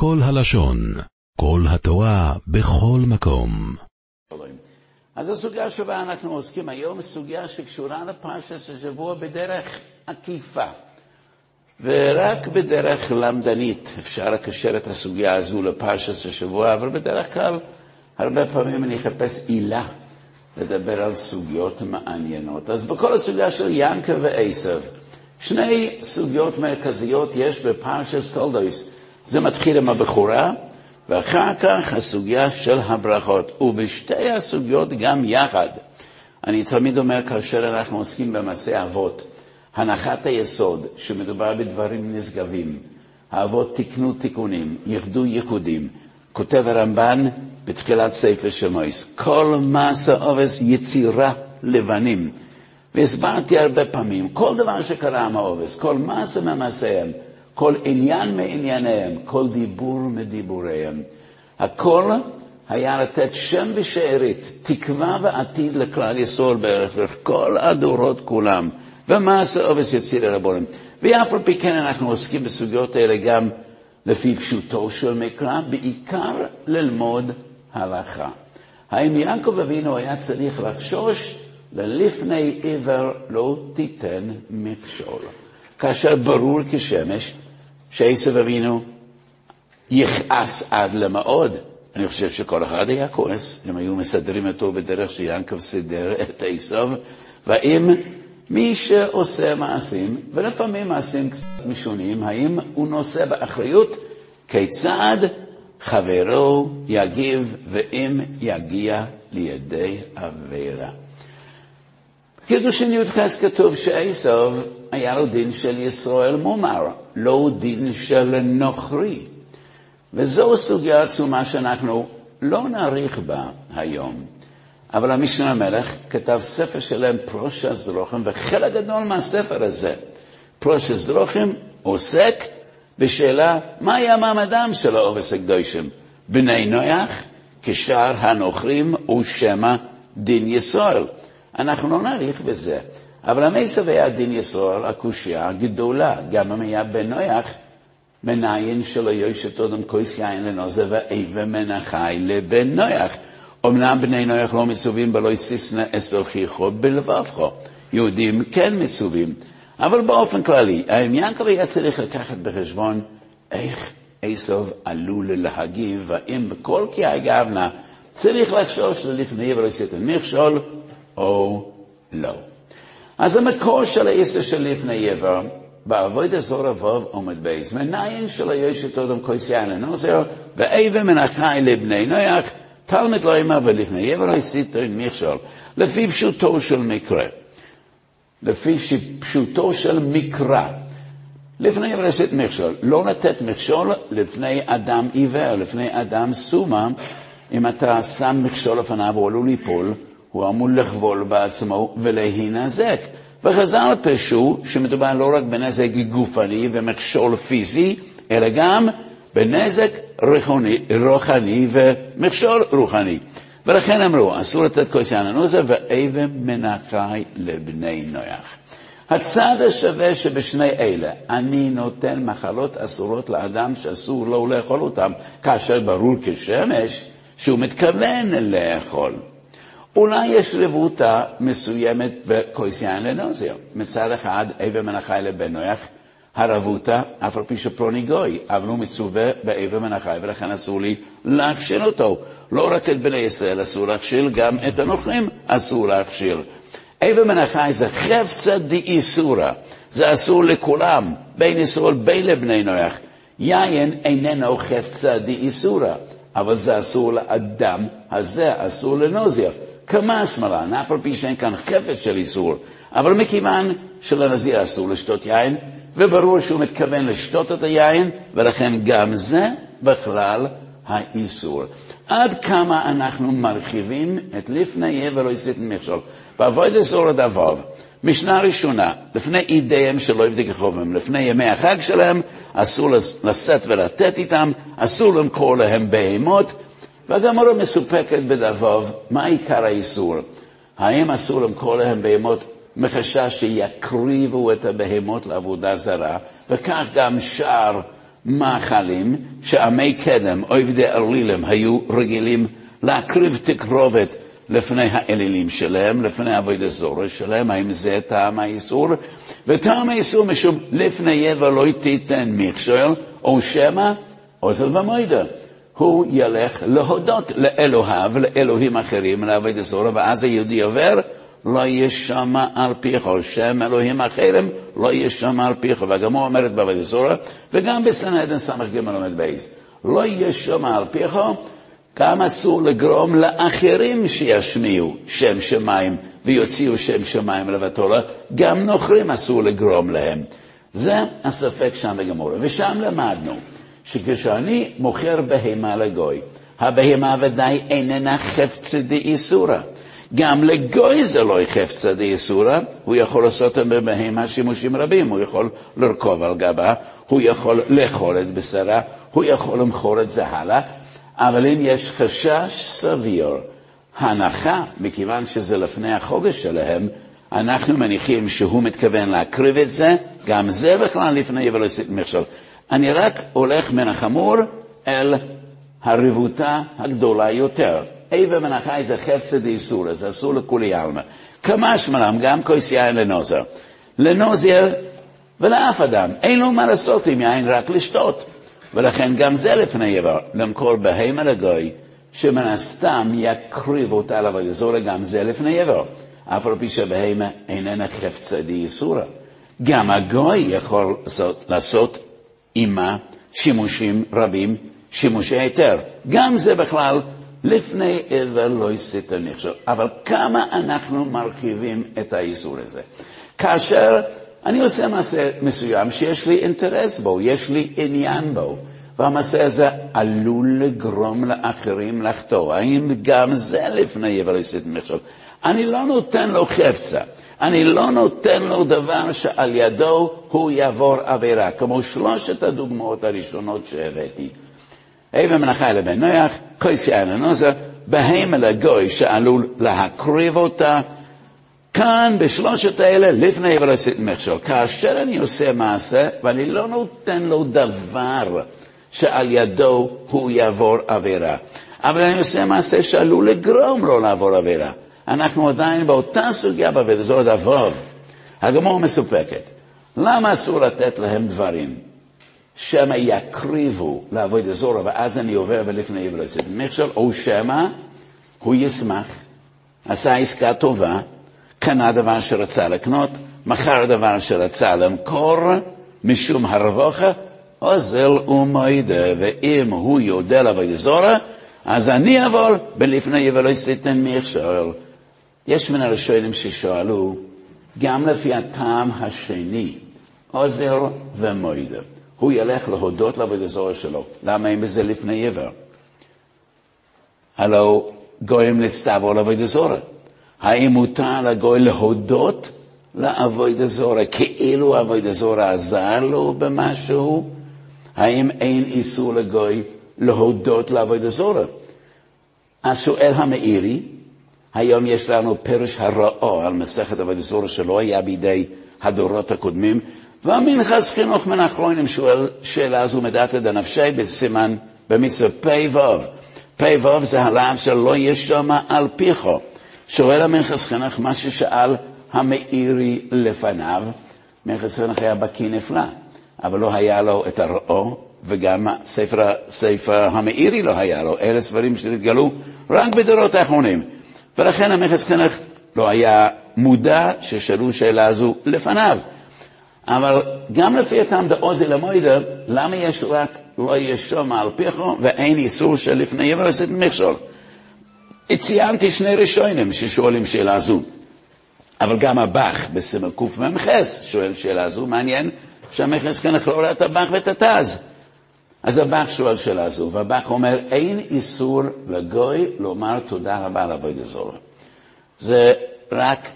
כל הלשון, כל התורה, בכל מקום. אז הסוגיה שבה אנחנו עוסקים היום סוגיה שקשורה לפרשת השבוע בדרך עקיפה. ורק בדרך למדנית אפשר לקשר את הסוגיה הזו לפרשת השבוע, אבל בדרך כלל הרבה פעמים אני אחפש עילה לדבר על סוגיות מעניינות. אז בכל הסוגיה של ינקה ועשב, שני סוגיות מרכזיות יש בפרשת תולדויס. זה מתחיל עם הבכורה, ואחר כך הסוגיה של הברכות. ובשתי הסוגיות גם יחד. אני תמיד אומר כאשר אנחנו עוסקים במעשה אבות, הנחת היסוד שמדובר בדברים נשגבים, האבות תיקנו תיקונים, ייחדו ייחודים. כותב הרמב"ן בתחילת ספר שמויס, כל מעשה עובס יצירה לבנים. והסברתי הרבה פעמים, כל דבר שקרה עם העובס, כל מעשה ממעשיהם, כל עניין מענייניהם, כל דיבור מדיבוריהם. הכל היה לתת שם בשארית, תקווה ועתיד לכלל ישראל בערך, כל הדורות כולם. ומעשה עובס יציר אל הבולם. ואף על פי כן אנחנו עוסקים בסוגיות האלה גם לפי פשוטו של מקרא, בעיקר ללמוד הלכה. האם יעקב אבינו היה צריך לחשוש ללפני עבר לא תיתן מכשול, כאשר ברור כשמש שעשב אבינו יכעס עד למאוד. אני חושב שכל אחד היה כועס, הם היו מסדרים אותו בדרך שיעקב סידר את עשב, והאם מי שעושה מעשים, ולפעמים מעשים קצת משונים, האם הוא נושא באחריות כיצד חברו יגיב ואם יגיע לידי עבירה. קידושין י"ח כתוב שעשו היה לו דין של ישראל מומר, לא דין של נוכרי. וזו סוגיה עצומה שאנחנו לא נאריך בה היום. אבל המשנה המלך כתב ספר שלם, פרושס דרוכם, וחלק גדול מהספר הזה, פרושס דרוכם, עוסק בשאלה מה היה מעמדם של העובס הקדושים. בני נויח, כשאר הנוכרים ושמא דין ישראל. אנחנו לא נאריך בזה, אבל המסב היה דין ישראל, הקושייה הגדולה, גם אם היה בן נויח, מניין שלא יושת אודם כוס יין לנוזה ואיבה מנחי לבן נויח. אמנם בני נויח לא מצווים בלא יסיסנה אסוכיכו בלבבך. יהודים כן מצווים. אבל באופן כללי, יעקב היה צריך לקחת בחשבון איך עשב עלול להגיב, והאם בכל כי הגבנה צריך לחשוש ללפני ולא יסיתן מכשול או לא. אז המקור של העשר של לפני עבר, בעבוד אזור אבוב עומד בייס, מניין שלא יש את אודם כוס יין לנוזר, ואיבה מן החי לבני נויח, תלמד לא אמר ולפני עבר לא יסיתן מכשול, לפי פשוטו של מקרה. לפי פשוטו של מקרא. לפני רשת מכשול, לא לתת מכשול לפני אדם עיוור, לפני אדם סומה. אם אתה שם מכשול לפניו הוא עלול ליפול, הוא אמור לחבול בעצמו ולהינזק. וחז"ל פרשו שמדובר לא רק בנזק גופני ומכשול פיזי, אלא גם בנזק רוחני, רוחני ומכשול רוחני. ולכן אמרו, אסור לתת כוס לנוזר ואבן מנחי לבני נויח. הצד השווה שבשני אלה, אני נותן מחלות אסורות לאדם שאסור לו לאכול אותם, כאשר ברור כשמש שהוא מתכוון לאכול. אולי יש רבותא מסוימת בכוס יין לנוזר. מצד אחד, אבן מנחי לבן נויח, הרבותא, אף על פי שפלוני גוי, אבל הוא מצווה באבן מנחי, ולכן אסור לי להכשיל אותו. לא רק את בני ישראל אסור להכשיל, גם את הנוכלים אסור להכשיל. אבן מנחי זה חפצה דאיסורא, זה אסור לכולם, בין ישראל בין לבני נוח. יין איננו חפצה דאיסורא, אבל זה אסור לאדם הזה, אסור לנוזיר. כמשמע לן, אף על פי שאין כאן חפץ של איסור, אבל מכיוון שלנזיר אסור לשתות יין, וברור שהוא מתכוון לשתות את היין, ולכן גם זה בכלל האיסור. עד כמה אנחנו מרחיבים את לפני עבר לא יסיתן מכשול. בעבוד אסור הדבוב, משנה ראשונה, לפני אידיהם שלא יבדיק חובם, לפני ימי החג שלהם, אסור לשאת ולתת איתם, אסור למכור להם בהמות, והגמורה מסופקת בדבוב, מה עיקר האיסור? האם אסור למכור להם בהמות מחשש שיקריבו את הבהמות לעבודה זרה, וכך גם שאר מאכלים שעמי קדם, עובדי אלילים, היו רגילים להקריב תקרובת לפני האלילים שלהם, לפני עבודת זורש שלהם, האם זה טעם האיסור? וטעם האיסור משום לפני יבע לא תיתן מכשול, או שמא אוזל ומוידה. הוא ילך להודות לאלוהיו, לאלוהים אחרים, לעבודת זורש, ואז היהודי עובר לא ישמע על פיך, שם אלוהים אחרים לא ישמע על פיך. והגמור אומרת בעבודת זורח, וגם בסנהדן ס"ג לומד בייס, לא ישמע על פיך, גם אסור לגרום לאחרים שישמיעו שם שמיים ויוציאו שם שמיים לבתולה, גם נוכרים אסור לגרום להם. זה הספק שם בגמור. ושם למדנו שכשאני מוכר בהמה לגוי, הבהמה ודאי איננה חפצה דאיסורא. גם לגוי זה לא חפצה דאיסורא, הוא יכול לעשות בבהמה שימושים רבים, הוא יכול לרכוב על גבה, הוא יכול לאכול את בשרה, הוא יכול למכור את זה הלאה, אבל אם יש חשש סביר, הנחה, מכיוון שזה לפני החוגש שלהם, אנחנו מניחים שהוא מתכוון להקריב את זה, גם זה בכלל לפני ולעשות מכשול. אני רק הולך מן החמור אל הריבותה הגדולה יותר. איבה מנחי זה חפצה דאיסורא, זה אסור לכולי עלמא. כמה שמלם, גם כוס יין לנוזר. לנוזר ולאף אדם, אין לו מה לעשות עם יין, רק לשתות. ולכן גם זה לפני עבר, למכור בהמה לגוי, שמן הסתם יקריב אותה לעבוד זורא, גם זה לפני עבר. אף על פי שבהמה איננה חפצה דאיסורא. גם הגוי יכול לעשות עימה שימושים רבים, שימושי היתר. גם זה בכלל לפני עבר לא יסית נחשב. אבל כמה אנחנו מרחיבים את האיסור הזה? כאשר אני עושה מעשה מסוים שיש לי אינטרס בו, יש לי עניין בו, והמעשה הזה עלול לגרום לאחרים לחטוא. האם גם זה לפני עבר לא יסית נחשב? אני לא נותן לו חפצה. אני לא נותן לו דבר שעל ידו הוא יעבור עבירה, כמו שלושת הדוגמאות הראשונות שהבאתי. אבן מנחה לבן נוח, כוס יין לנוזר, בהמה לגוי שעלול להקריב אותה. כאן, בשלושת האלה, לפני אבל עשיתי מכשול. כאשר אני עושה מעשה, ואני לא נותן לו דבר שעל ידו הוא יעבור עבירה, אבל אני עושה מעשה שעלול לגרום לו לעבור עבירה. אנחנו עדיין באותה סוגיה בעבודה, זו עוד אבוב. הגמור מסופקת. למה אסור לתת להם דברים? שמא יקריבו לעבוד אזור, ואז אני עובר ולפני יבלסת מכשול, או שמא הוא ישמח, עשה עסקה טובה, קנה דבר שרצה לקנות, מכר דבר שרצה למכור, משום הרווחה, אוזל ומוידה, ואם הוא יודע לעבוד אזור, אז אני אעבור בלפני יבלסת מכשול. יש מן הראשונים ששואלו, גם לפי הטעם השני, עוזר ומוידה. הוא ילך להודות לעבוד הזוהר שלו. למה אין בזה לפני עבר? הלו גויים נצטוו לעבוד הזוהר. האם מותר לגוי להודות לעבוד הזוהר, כאילו עבוד הזוהר עזר לו במשהו? האם אין איסור לגוי להודות לעבוד הזוהר? אז שואל המאירי, היום יש לנו פרש הראו על מסכת הזוהר שלא היה בידי הדורות הקודמים, והמנחס חינוך מן האחרונים שואל שאלה זו מדעתא דנפשי בסימן במצווה פ"ו. פ"ו זה הלאו של לא ישומע על פיכו. שואל המנחס חינוך מה ששאל המאירי לפניו. מנחס חינוך היה בקיא נפלא, אבל לא היה לו את הראו, וגם ספר, ספר המאירי לא היה לו. אלה ספרים שנתגלו רק בדורות האחרונים. ולכן המנחס חינוך לא היה מודע ששאלו שאלה זו לפניו. אבל גם לפי הטעם דעוזי למוידה, למה יש רק לא ישום על פיכו ואין איסור שלפני יבר עשית מכשול? ציינתי שני ראשונים ששואלים שאלה זו. אבל גם הבח בסימן קמ"ח שואל שאלה זו, מעניין שהמכס כאן יכלול את הבח ואת התז. אז הבח שואל שאלה זו, והבח אומר, אין איסור לגוי לומר תודה רבה לעבוד אזור. זה רק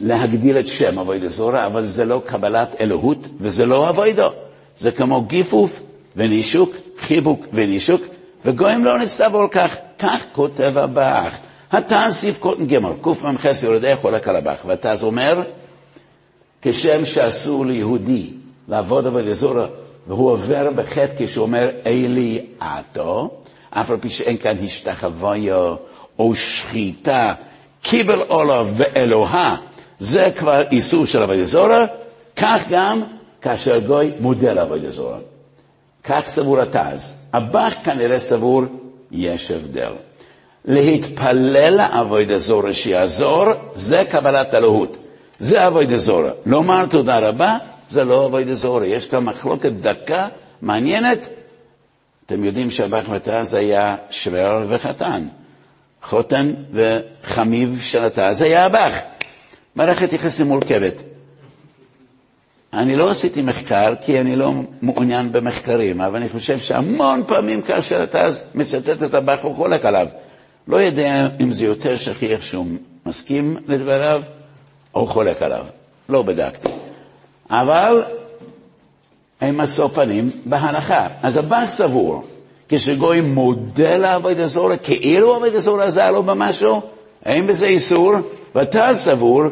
להגדיל את שם אבוידו זורה, אבל זה לא קבלת אלוהות וזה לא אבוידו. זה כמו גיפוף ונישוק, חיבוק ונישוק, וגויים לא נצטוו על כך. כך כותב הבח. התז סיף קוטן גמר, קמ"ח יורדי חולק על הבח, והתז אומר, כשם שאסור ליהודי לעבוד עבוד אזורה והוא עובר בחטא כשהוא אומר אלי עתו, אף על פי שאין כאן השתחוויה או שחיטה, קיבל עולב באלוהה, זה כבר איסור של עבודה זורה, כך גם כאשר גוי מודה לעבודה זורה. כך סבור התז. הבח כנראה סבור, יש הבדל. להתפלל לעבודה זורה שיעזור, זה קבלת אלוהות. זה עבודה זורה. לומר תודה רבה, זה לא עבודה זורה. יש כאן מחלוקת דקה, מעניינת. אתם יודעים שהבח ותז היה שוור וחתן. חותן וחמיב של התז היה הבח. מערכת יחסים מורכבת. אני לא עשיתי מחקר, כי אני לא מעוניין במחקרים, אבל אני חושב שהמון פעמים כאשר אתה מצטט את הבח, הוא חולק עליו. לא יודע אם זה יותר שכיח שהוא מסכים לדבריו או חולק עליו. לא בדקתי. אבל הם משוא פנים בהנחה. אז הבח סבור, כשגוי מודה לעבוד הזורה, כאילו עבוד הזורה עזר לו במשהו, אין בזה איסור, ואתה סבור,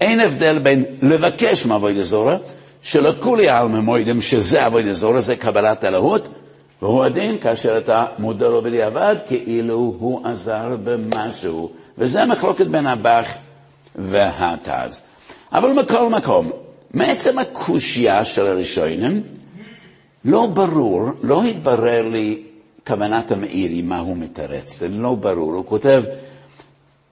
אין הבדל בין לבקש מעבוד הזורה, שלכולי עלמא מוידם שזה עבוד הזורה, זה קבלת אלוהות, והוא הדין כאשר אתה מודה לו בדיעבד, כאילו הוא עזר במשהו. וזה מחלוקת בין הבח והתז. אבל מכל מקום, מעצם הקושייה של הראשונים, לא ברור, לא התברר לי כוונת המאירי, מה הוא מתרץ, זה לא ברור. הוא כותב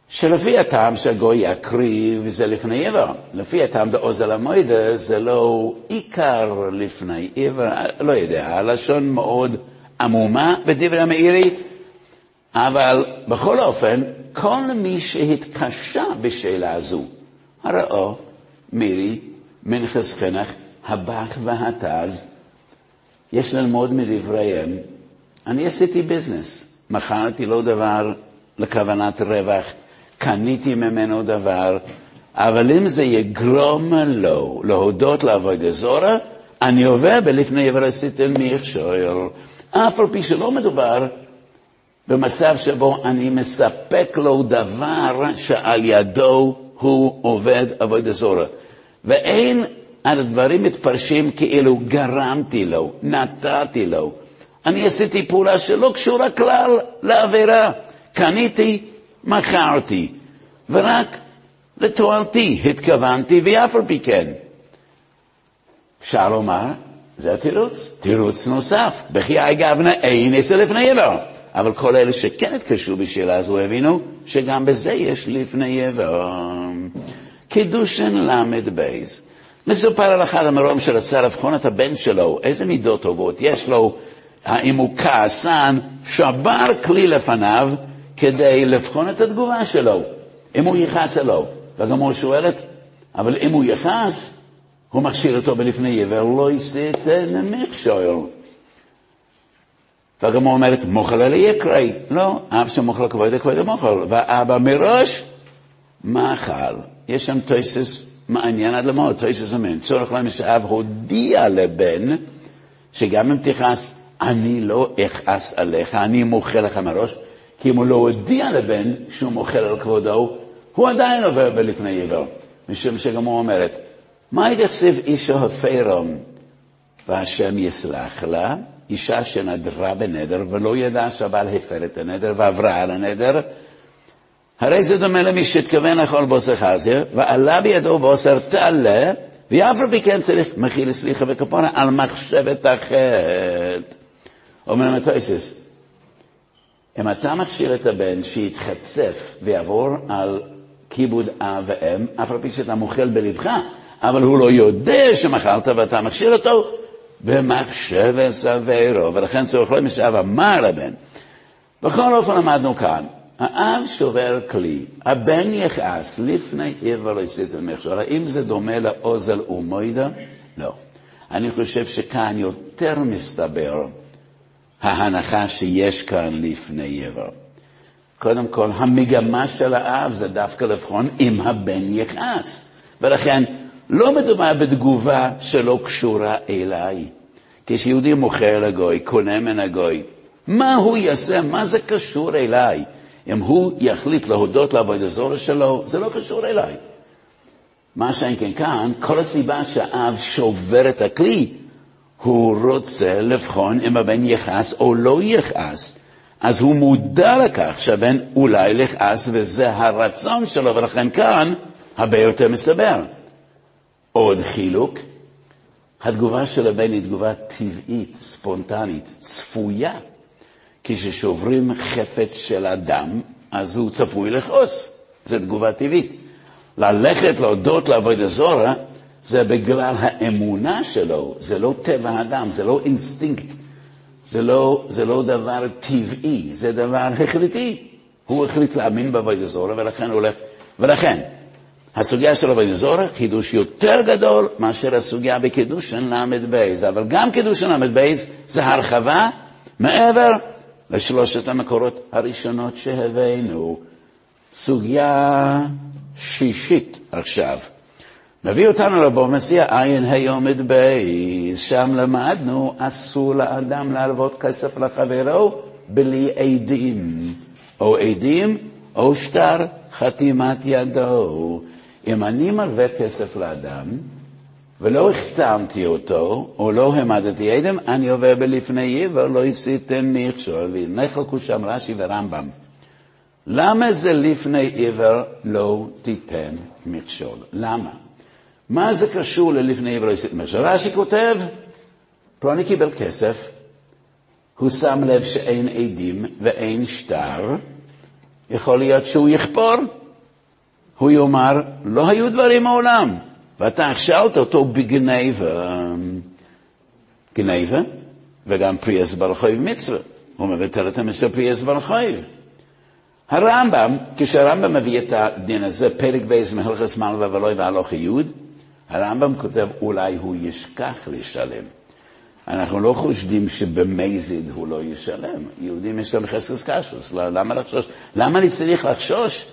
שלפי הטעם שהגוי יקריב זה לפני עבר. לפי הטעם באוזל המוידה זה לא עיקר לפני עבר, לא יודע, הלשון מאוד עמומה בדברי המאירי, אבל בכל אופן, כל מי שהתקשה בשאלה הזו, הראו מירי, מנחס חנך, הבח והתז, יש ללמוד מדבריהם. אני עשיתי ביזנס, מכרתי לו דבר לכוונת רווח, קניתי ממנו דבר, אבל אם זה יגרום לו להודות לעבוד זורה, אני עובר בלפני עבר עשיתם מכשול. אף על פי שלא מדובר במצב שבו אני מספק לו דבר שעל ידו הוא עובד עבוד זורה. ואין הדברים מתפרשים כאילו גרמתי לו, נתתי לו. אני עשיתי פעולה שלא קשורה כלל לעבירה. קניתי, מכרתי, ורק לתועלתי התכוונתי, ואף על פי כן. אפשר לומר, זה התירוץ, תירוץ נוסף. בחיי גבנה אין עשר לפני עבר. אבל כל אלה שכן התקשרו בשאלה הזו הבינו שגם בזה יש לפני עבר. קידושן ל"ב. מסופר על אחד המרום שרצה לבחון את הבן שלו, איזה מידות טובות יש לו, האם הוא כעסן, שבר כלי לפניו כדי לבחון את התגובה שלו, אם הוא יכעס או לא. והגמור שואלת, אבל אם הוא יכעס, הוא מכשיר אותו בלפני עבר, לא יסיתן מכשול. והגמור אומרת, מוכל אלה יקראי. לא, אף שמוכל כבוד כבוד המוכל. ואבא מראש, מאכל. יש שם תויסס מעניין עד למוד, תויסס אומר, צורך להם שאב הודיע לבן, שגם אם תכעס, אני לא אכעס עליך, אני מוחה לך מראש, כי אם הוא לא הודיע לבן שהוא מוחל על כבודו, הוא עדיין עובר בלפני עבר. משום שגם הוא אומרת, מה יתקציב אישו הפרום והשם יסלח לה? אישה שנדרה בנדר ולא ידעה שהבעל הפר את הנדר ועברה על הנדר, הרי זה דומה למי שהתכוון לאכול בוסר חזיר, ועלה בידו בוסר תעלה, ואף על פי כן צריך מכיל סליחה וכפונה על מחשבת החטא. אומר מטויסס, אם אתה מכשיר את הבן שיתחצף ויעבור על כיבוד אב ואם, אף על פי שאתה מוכל בלבך, אבל הוא לא יודע שמכרת ואתה מכשיר אותו, במחשבת סברו, ולכן צריך לא משאב אמר לבן. בכל אופן למדנו כאן, האב שובר כלי, הבן יכעס לפני עבר לא יסיתו מכשול. האם זה דומה לאוזל ומוידה? לא. אני חושב שכאן יותר מסתבר ההנחה שיש כאן לפני עבר. קודם כל, המגמה של האב זה דווקא לבחון אם הבן יכעס. ולכן, לא מדובר בתגובה שלא קשורה אליי. כשיהודי מוכר לגוי, קונה מן הגוי, מה הוא יעשה? מה זה קשור אליי? אם הוא יחליט להודות לעבוד הזורש שלו, זה לא קשור אליי. מה שאין כן כאן, כל הסיבה שהאב שובר את הכלי, הוא רוצה לבחון אם הבן יכעס או לא יכעס. אז הוא מודע לכך שהבן אולי יכעס וזה הרצון שלו, ולכן כאן הרבה יותר מסתבר. עוד חילוק, התגובה של הבן היא תגובה טבעית, ספונטנית, צפויה. כששוברים חפץ של אדם, אז הוא צפוי לכעוס. זו תגובה טבעית. ללכת להודות לעבודה זורה, זה בגלל האמונה שלו, זה לא טבע האדם, זה לא אינסטינקט, זה לא, זה לא דבר טבעי, זה דבר החלטי. הוא החליט להאמין בעבודה זורה, ולכן הוא הולך, ולכן, הסוגיה של עבודה זורה, חידוש יותר גדול מאשר הסוגיה בקידושן ל"ב, אבל גם קידושן ל"ב זה הרחבה מעבר לשלושת המקורות הראשונות שהבאנו. סוגיה שישית עכשיו. מביא אותנו לבוא מציע עין היומד בייס, שם למדנו, אסור לאדם להלוות כסף לחברו בלי עדים, או עדים או שטר חתימת ידו. אם אני מלווה כסף לאדם, ולא החתמתי אותו, או לא העמדתי עדם, אני עובר בלפני עבר, לא עשיתם מכשול, ונחלקו שם רש"י ורמב"ם. למה זה לפני עבר לא תיתן מכשול? למה? מה זה קשור ללפני עבר לא עשיתם מכשול? רש"י כותב, פלוני קיבל כסף, הוא שם לב שאין עדים ואין שטר, יכול להיות שהוא יכפור. הוא יאמר, לא היו דברים מעולם. ואתה הכשלת אותו בגניבה, גניבה, וגם פריאס בר חייב מצווה. הוא מבטל את המסר פריאס בר חייב. הרמב"ם, כשהרמב"ם מביא את הדין הזה, פרק בייס מהלכס מלווה ולוי והלוך יוד, הרמב"ם כותב, אולי הוא ישכח לשלם. אנחנו לא חושדים שבמזיד הוא לא ישלם. יהודים יש להם חסקס קשוס, למה לחשוש? למה אני צריך לחשוש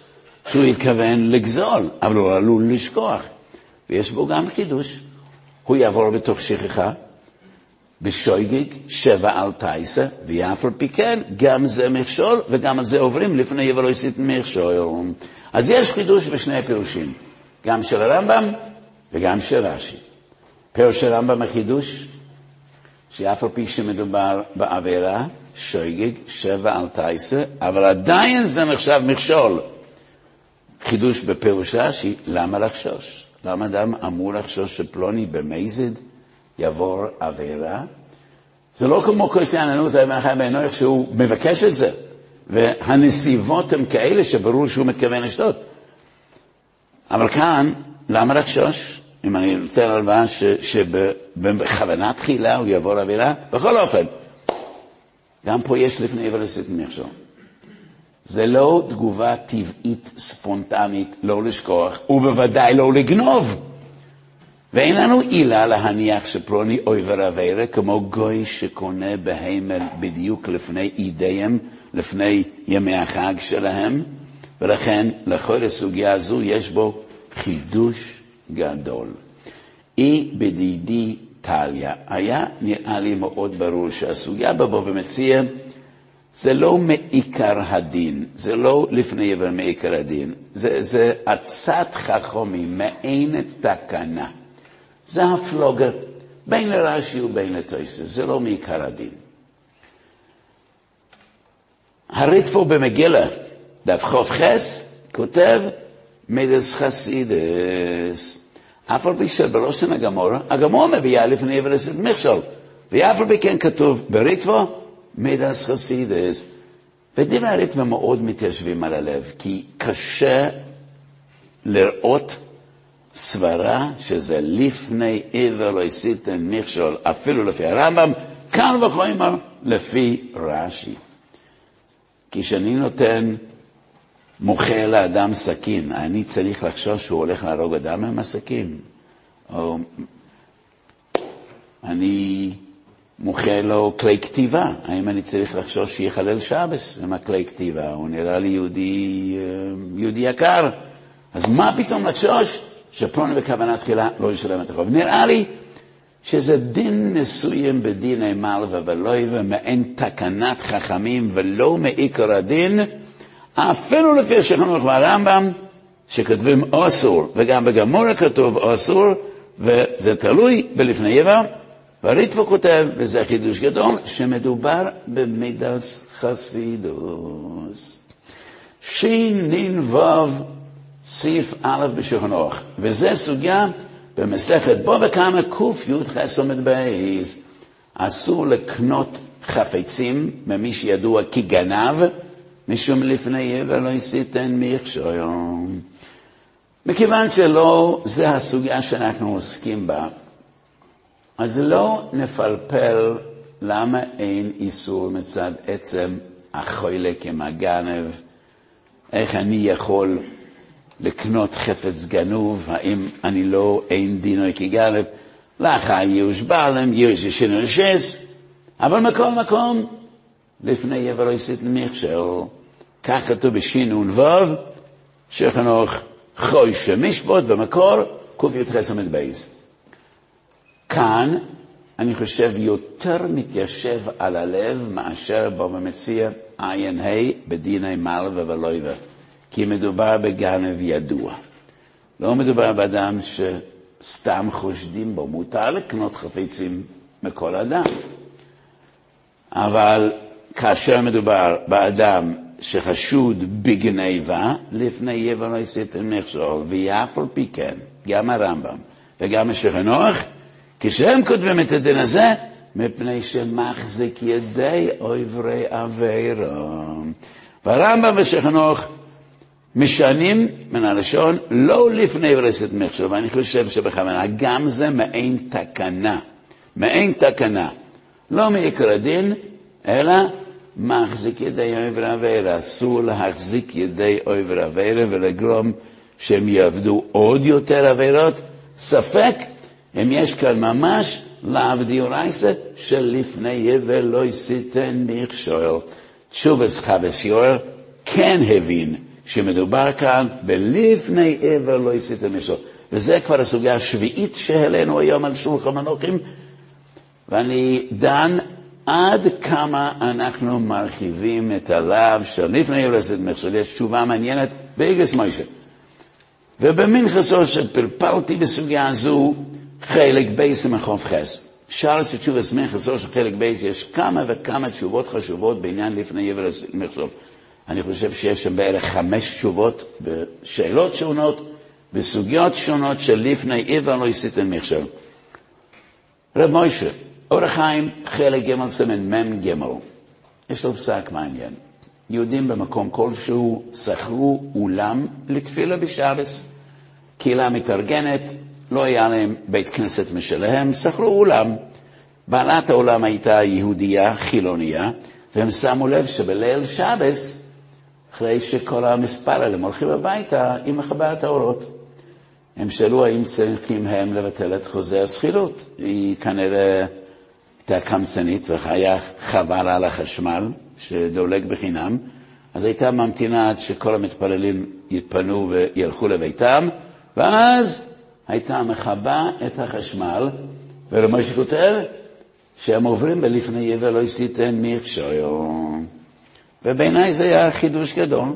שהוא יתכוון לגזול? אבל הוא עלול לשכוח. ויש בו גם חידוש. הוא יעבור בתוך שכחה, בשויגיג, שבע על טייסה, ואף על פי כן, גם זה מכשול, וגם על זה עוברים לפני יבוא לא עשית מכשול. אז יש חידוש בשני הפירושים, גם של הרמב"ם וגם של רש"י. פירוש הרמב"ם החידוש, שאף על פי שמדובר בעבירה, שויגיג, שבע על טייסה, אבל עדיין זה נחשב מכשול. חידוש בפירוש רש"י, למה לחשוש? למה אדם אמור לחשוש שפלוני במזיד יעבור עבירה? זה לא כמו כוסיין הנוס חי בעינויך שהוא מבקש את זה, והנסיבות הן כאלה שברור שהוא מתכוון לשתות. אבל כאן, למה לחשוש? אם אני נותן הלוואה שבכוונה תחילה הוא יעבור עבירה? בכל אופן, גם פה יש לפני עבר לסית מכשול. זה לא תגובה טבעית, ספונטנית, לא לשכוח, ובוודאי לא לגנוב. ואין לנו עילה להניח שפלוני אויבר אביירה כמו גוי שקונה בהמל בדיוק לפני אידיהם, לפני ימי החג שלהם, ולכן לכל הסוגיה הזו יש בו חידוש גדול. אי בדידי טליה, היה נראה לי מאוד ברור שהסוגיה בבוא ומציע זה לא מעיקר הדין, זה לא לפני עבר מעיקר הדין, זה, זה עצת חכמים, מעין תקנה. זה הפלוגה בין לרש"י ובין לטויסס, זה לא מעיקר הדין. הריטפו במגילה, דף חס, כותב מידס חסידס. אף על פי שבראשן הגמורה, הגמורה מביאה לפני עבר מכשול, ואף על פי כן כתוב בריטפו, מידס חסידס. ודברי הריתמה מאוד מתיישבים על הלב, כי קשה לראות סברה שזה לפני עבר לא עשיתם מכשול, אפילו לפי הרמב"ם, כאן וחומר לפי רש"י. כי כשאני נותן, מוכר לאדם סכין, אני צריך לחשוש שהוא הולך להרוג אדם עם הסכין? או אני מוכר לו כלי כתיבה. האם אני צריך לחשוש שיחלל שבס עם הכלי כתיבה? הוא נראה לי יהודי, אה, יהודי יקר. אז מה פתאום לחשוש שפלוני בכוונה תחילה לא ישלם את החוב? נראה לי שזה דין מסוים בדיני מלווה ולויבה, מעין תקנת חכמים ולא מעיקר הדין, אפילו לפי שכנוך והרמב"ם, שכותבים אסור, וגם בגמורה כתוב אסור, וזה תלוי בלפני יבר, והריטב"א כותב, וזה חידוש גדול, שמדובר במידס חסידוס. שנ"ו סעיף א' אורך, וזה סוגיה במסכת בו וכמה קי"ח עומד בייס. אסור לקנות חפצים ממי שידוע כגנב, משום לפני עבר לא יסיתן מכשום. מכיוון שלא זה הסוגיה שאנחנו עוסקים בה, אז לא נפלפל למה אין איסור מצד עצם החולק עם הגנב, איך אני יכול לקנות חפץ גנוב, האם אני לא, אין דינו כגנב, לאחר ייאוש בעלם, ייאוש ישנו לשס, אבל מכל מקום, לפני יבר לא יסית למכשל, כך כתוב בשינון ו', שחנוך חוי שמשפוט ומקור קי"ח עמד בייז. כאן אני חושב יותר מתיישב על הלב מאשר בו במציע ה' בדיני מלווה ולויבה, כי מדובר בגנב ידוע. לא מדובר באדם שסתם חושדים בו, מותר לקנות חפצים מכל אדם. אבל כאשר מדובר באדם שחשוד בגניבה, לפני יבוא לא יסיתם מכשול, ואף על פי כן, גם הרמב"ם וגם השכנוך, כשהם כותבים את הדין הזה, מפני שמחזיק ידי עוברי עבירם. והרמב"ם ושכנוך משנים מן הלשון לא לפני ולסת מכשול, ואני חושב שבכוונה גם זה מעין תקנה, מעין תקנה, לא מעיקר הדין, אלא מחזיק ידי עבר עבירה. אסור להחזיק ידי עבר עבירה ולגרום שהם יעבדו עוד יותר עבירות. ספק אם יש כאן ממש לאו דיורייסה שלפני יבל לא יסיתן מכשול. תשובס חבס יואר כן הבין שמדובר כאן בלפני עבר לא יסיתן מכשול. וזה כבר הסוגיה השביעית שהעלינו היום על שולחן מנוחים, ואני דן עד כמה אנחנו מרחיבים את הלאו של לפני יורסת מכשול. יש תשובה מעניינת באיגס מוישה. ובמנחסו שפלפלתי בסוגיה הזו, חלק בייס למחוב חס. שאר התשובה מנחסו של חלק בייס, יש כמה וכמה תשובות חשובות בעניין לפני יורסת מכשול. אני חושב שיש שם בערך חמש תשובות בשאלות שונות, בסוגיות שונות של לפני עבר לא יסיתן מכשול. רב מוישה, אור החיים, חלק ג' סמן מ' ג', יש לו פסק מעניין. יהודים במקום כלשהו שכרו אולם לתפילה בשערס. קהילה מתארגנת, לא היה להם בית כנסת משלהם, שכרו אולם. בעלת האולם הייתה יהודייה, חילוניה, והם שמו לב שבליל שבס, אחרי שכל המספר האלה הולכים הביתה עם מחברת האורות. הם שאלו האם צריכים הם לבטל את חוזה השכירות. היא כנראה הייתה קמצנית והיה חבל על החשמל שדולק בחינם, אז הייתה ממתינה עד שכל המתפללים יתפנו וילכו לביתם, ואז הייתה מכבה את החשמל, ולמה שכותב, שהם עוברים בלפני יבל לא יסיתן מכשום. ובעיניי זה היה חידוש גדול.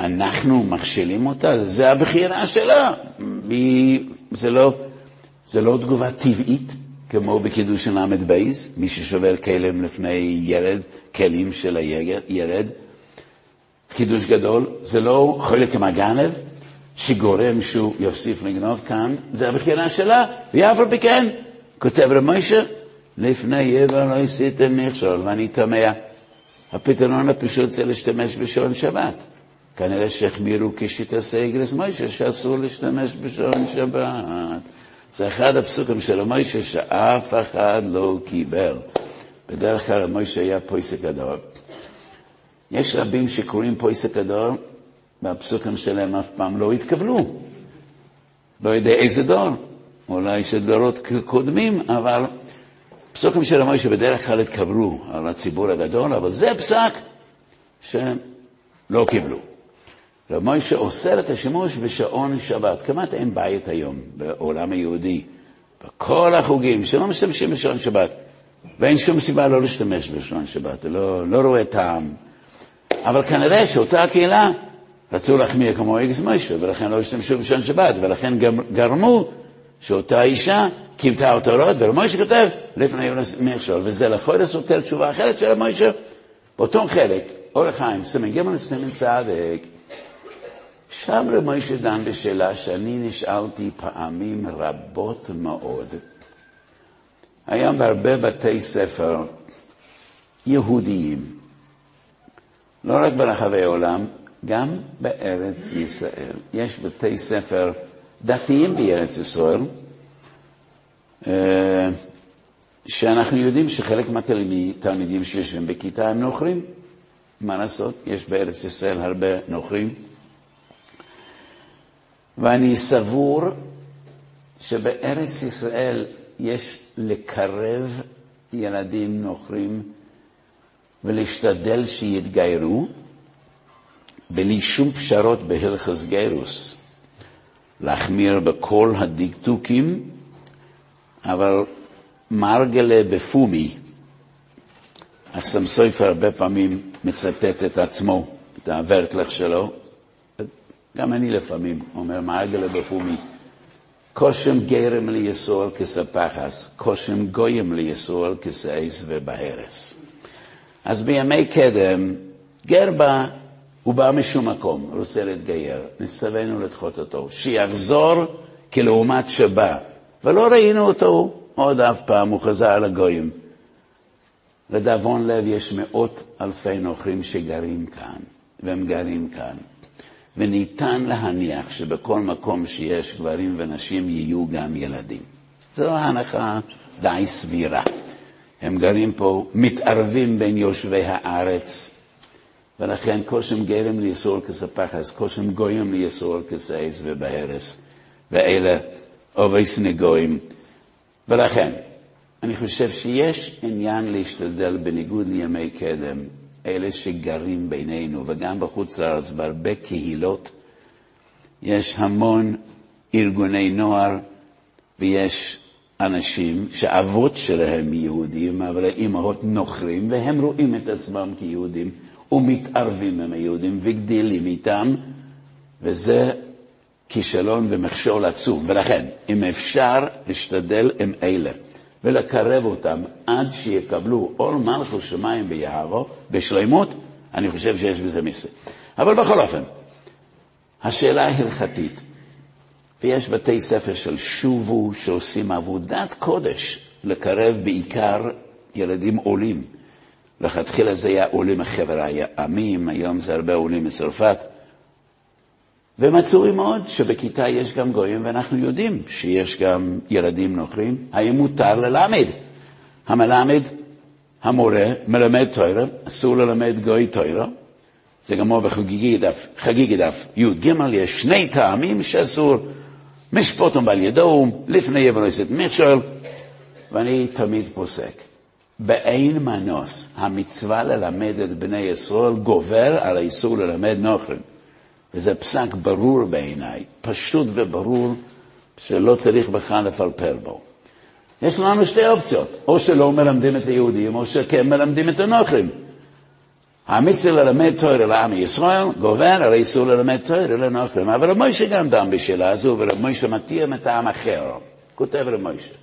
אנחנו מכשילים אותה, זה הבחירה שלה. זה לא, זה לא תגובה טבעית. כמו בקידוש של ל"ב, מי ששובר כלם לפני ילד, כלים של הילד. קידוש גדול, זה לא חלק מהגנב שגורם שהוא יוסיף לגנוב כאן, זה הבחירה שלה, ואף על פי כן, כותב רב מוישה, לפני יבר לא עשיתם מכשול, ואני תמה, הפתרון הפשוט זה להשתמש בשעון שבת. כנראה שהחמירו כשיטת אגרס מוישה שאסור להשתמש בשעון שבת. זה אחד הפסוקים של המוישה שאף אחד לא קיבל. בדרך כלל המוישה היה פויסק גדול. יש רבים שקוראים פויסק גדול, והפסוקים שלהם אף פעם לא התקבלו. לא יודע איזה דור, אולי של דורות קודמים, אבל פסוקים של המוישה בדרך כלל התקבלו על הציבור הגדול, אבל זה פסק שלא קיבלו. רב מוישה אוסר את השימוש בשעון שבת. כמעט אין בית היום בעולם היהודי, בכל החוגים, שלא משתמשים בשעון שבת. ואין שום סיבה לא להשתמש בשעון שבת, לא, לא רואה טעם. אבל כנראה שאותה הקהילה רצו להחמיר כמו איקס מוישה, ולכן לא השתמשו בשעון שבת, ולכן גם גרמו שאותה אישה כיבתה אותורות, ומוישה כותב, לפני מכשול, וזה לחודש סותר תשובה אחרת של מוישה. באותו חלק, אור החיים, סמן ג' סמן צדק, שם למוישה דן בשאלה שאני נשאלתי פעמים רבות מאוד. היום בהרבה בתי ספר יהודיים, לא רק ברחבי העולם, גם בארץ ישראל. יש בתי ספר דתיים בארץ ישראל, אה, שאנחנו יודעים שחלק מהתלמידים שיושבים בכיתה הם נוכרים. מה לעשות? יש בארץ ישראל הרבה נוכרים. ואני סבור שבארץ ישראל יש לקרב ילדים נוכרים ולהשתדל שיתגיירו, בלי שום פשרות בהלכס גירוס. להחמיר בכל הדקדוקים, אבל מרגלה בפומי. אחסם סופר הרבה פעמים מצטט את עצמו, את הוורטלך שלו. גם אני לפעמים אומר מרגלה בפומי. קושם גרם ליסול כספחס, קושם גויים ליסול כסעיס ובהרס. אז בימי קדם, גר בא, הוא בא משום מקום, רוצה להתגייר, נצטווינו לדחות אותו, שיחזור כלעומת שבא, ולא ראינו אותו עוד אף פעם, הוא חזר לגויים. לדאבון לב יש מאות אלפי נוכרים שגרים כאן, והם גרים כאן. וניתן להניח שבכל מקום שיש גברים ונשים יהיו גם ילדים. זו הנחה די סבירה. הם גרים פה, מתערבים בין יושבי הארץ, ולכן כושם גרם ליסור כספחס, כושם גויים ליסור כסייס ובהרס, ואלה עובס נגויים. ולכן, אני חושב שיש עניין להשתדל בניגוד לימי קדם, אלה שגרים בינינו, וגם בחוץ לארץ, בהרבה קהילות, יש המון ארגוני נוער, ויש אנשים שאבות שלהם יהודים, אבל האימהות נוכרים, והם רואים את עצמם כיהודים, ומתערבים עם היהודים, וגדלים איתם, וזה כישלון ומכשול עצום. ולכן, אם אפשר, להשתדל עם אלה. ולקרב אותם עד שיקבלו עול מלכות שמיים ביערו, בשלמות, אני חושב שיש בזה מסר. אבל בכל אופן, השאלה ההלכתית, ויש בתי ספר של שובו שעושים עבודת קודש לקרב בעיקר ילדים עולים. לכתחילה זה היה עולים מחבר העמים, היום זה הרבה עולים מצרפת. ומצאו מאוד שבכיתה יש גם גויים, ואנחנו יודעים שיש גם ילדים נוכרים. האם מותר ללמד? המלמד, המורה, מלמד תוירה, אסור ללמד גוי תוירה. זה גמור בחגיגי דף, חגיגי דף י"ג, יש שני טעמים שאסור. משפוטום בעל ידו, לפני יבלויסת מכשול, ואני תמיד פוסק. באין מנוס, המצווה ללמד את בני ישראל גובר על האיסור ללמד נוכרים. וזה פסק ברור בעיניי, פשוט וברור, שלא צריך בכלל לפלפל בו. יש לנו שתי אופציות, או שלא מלמדים את היהודים, או שכן מלמדים את הנוכרים. המצווה ללמד תוירה לעם ישראל גובר על האיסור ללמד תוירה לנוכרים. אבל רב מוישה גם דן בשאלה הזו, ורב מוישה מתיר מטעם אחר. כותב רב מוישה,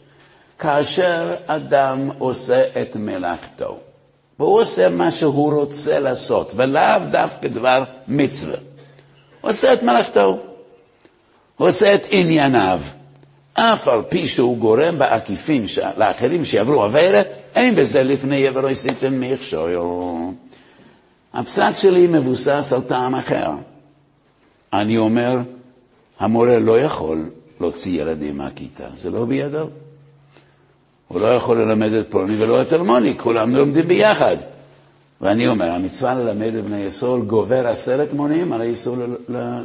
כאשר אדם עושה את מלאכתו, והוא עושה מה שהוא רוצה לעשות, ולאו דווקא דבר מצווה. הוא עושה את מלאכתו, הוא עושה את ענייניו. אף על פי שהוא גורם בעקיפין לאחרים שיעברו עבירה, אין בזה לפני יברו עשיתם מכשול. הפסק שלי מבוסס על טעם אחר. אני אומר, המורה לא יכול להוציא ילדים מהכיתה, זה לא בידו. הוא לא יכול ללמד את פלוני ולא את אלמוני, כולם לומדים ביחד. ואני אומר, המצווה ללמד את בני ישראל גובר עשרת מונים על האיסור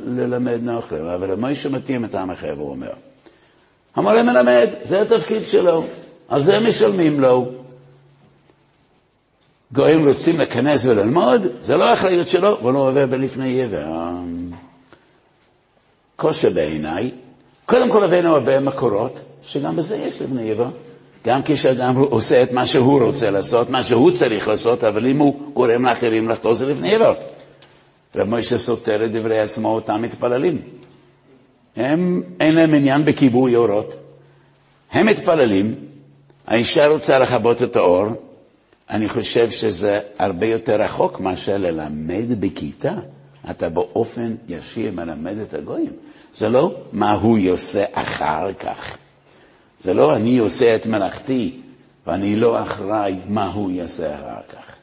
ללמד נוכרים. אבל מוישה מתאים את העם אחר, הוא אומר. המורה מלמד, זה התפקיד שלו, על זה משלמים לו. גויים רוצים להיכנס וללמוד, זה לא אחריות שלו, הוא לא עובר בלפני עבר. קושי בעיניי, קודם כל הבאנו הרבה מקורות, שגם בזה יש לבני עבר. גם כשאדם עושה את מה שהוא רוצה לעשות, מה שהוא צריך לעשות, אבל אם הוא גורם לאחרים לחטוא זה עבר. רב מוישה סותר את דברי עצמו אותם מתפללים. הם, אין להם עניין בכיבוי אורות. הם מתפללים, האישה רוצה לכבות את האור, אני חושב שזה הרבה יותר רחוק מאשר ללמד בכיתה. אתה באופן ישיר מלמד את הגויים. זה לא מה הוא עושה אחר כך. זה לא אני עושה את מלאכתי ואני לא אחראי מה הוא יעשה אחר כך.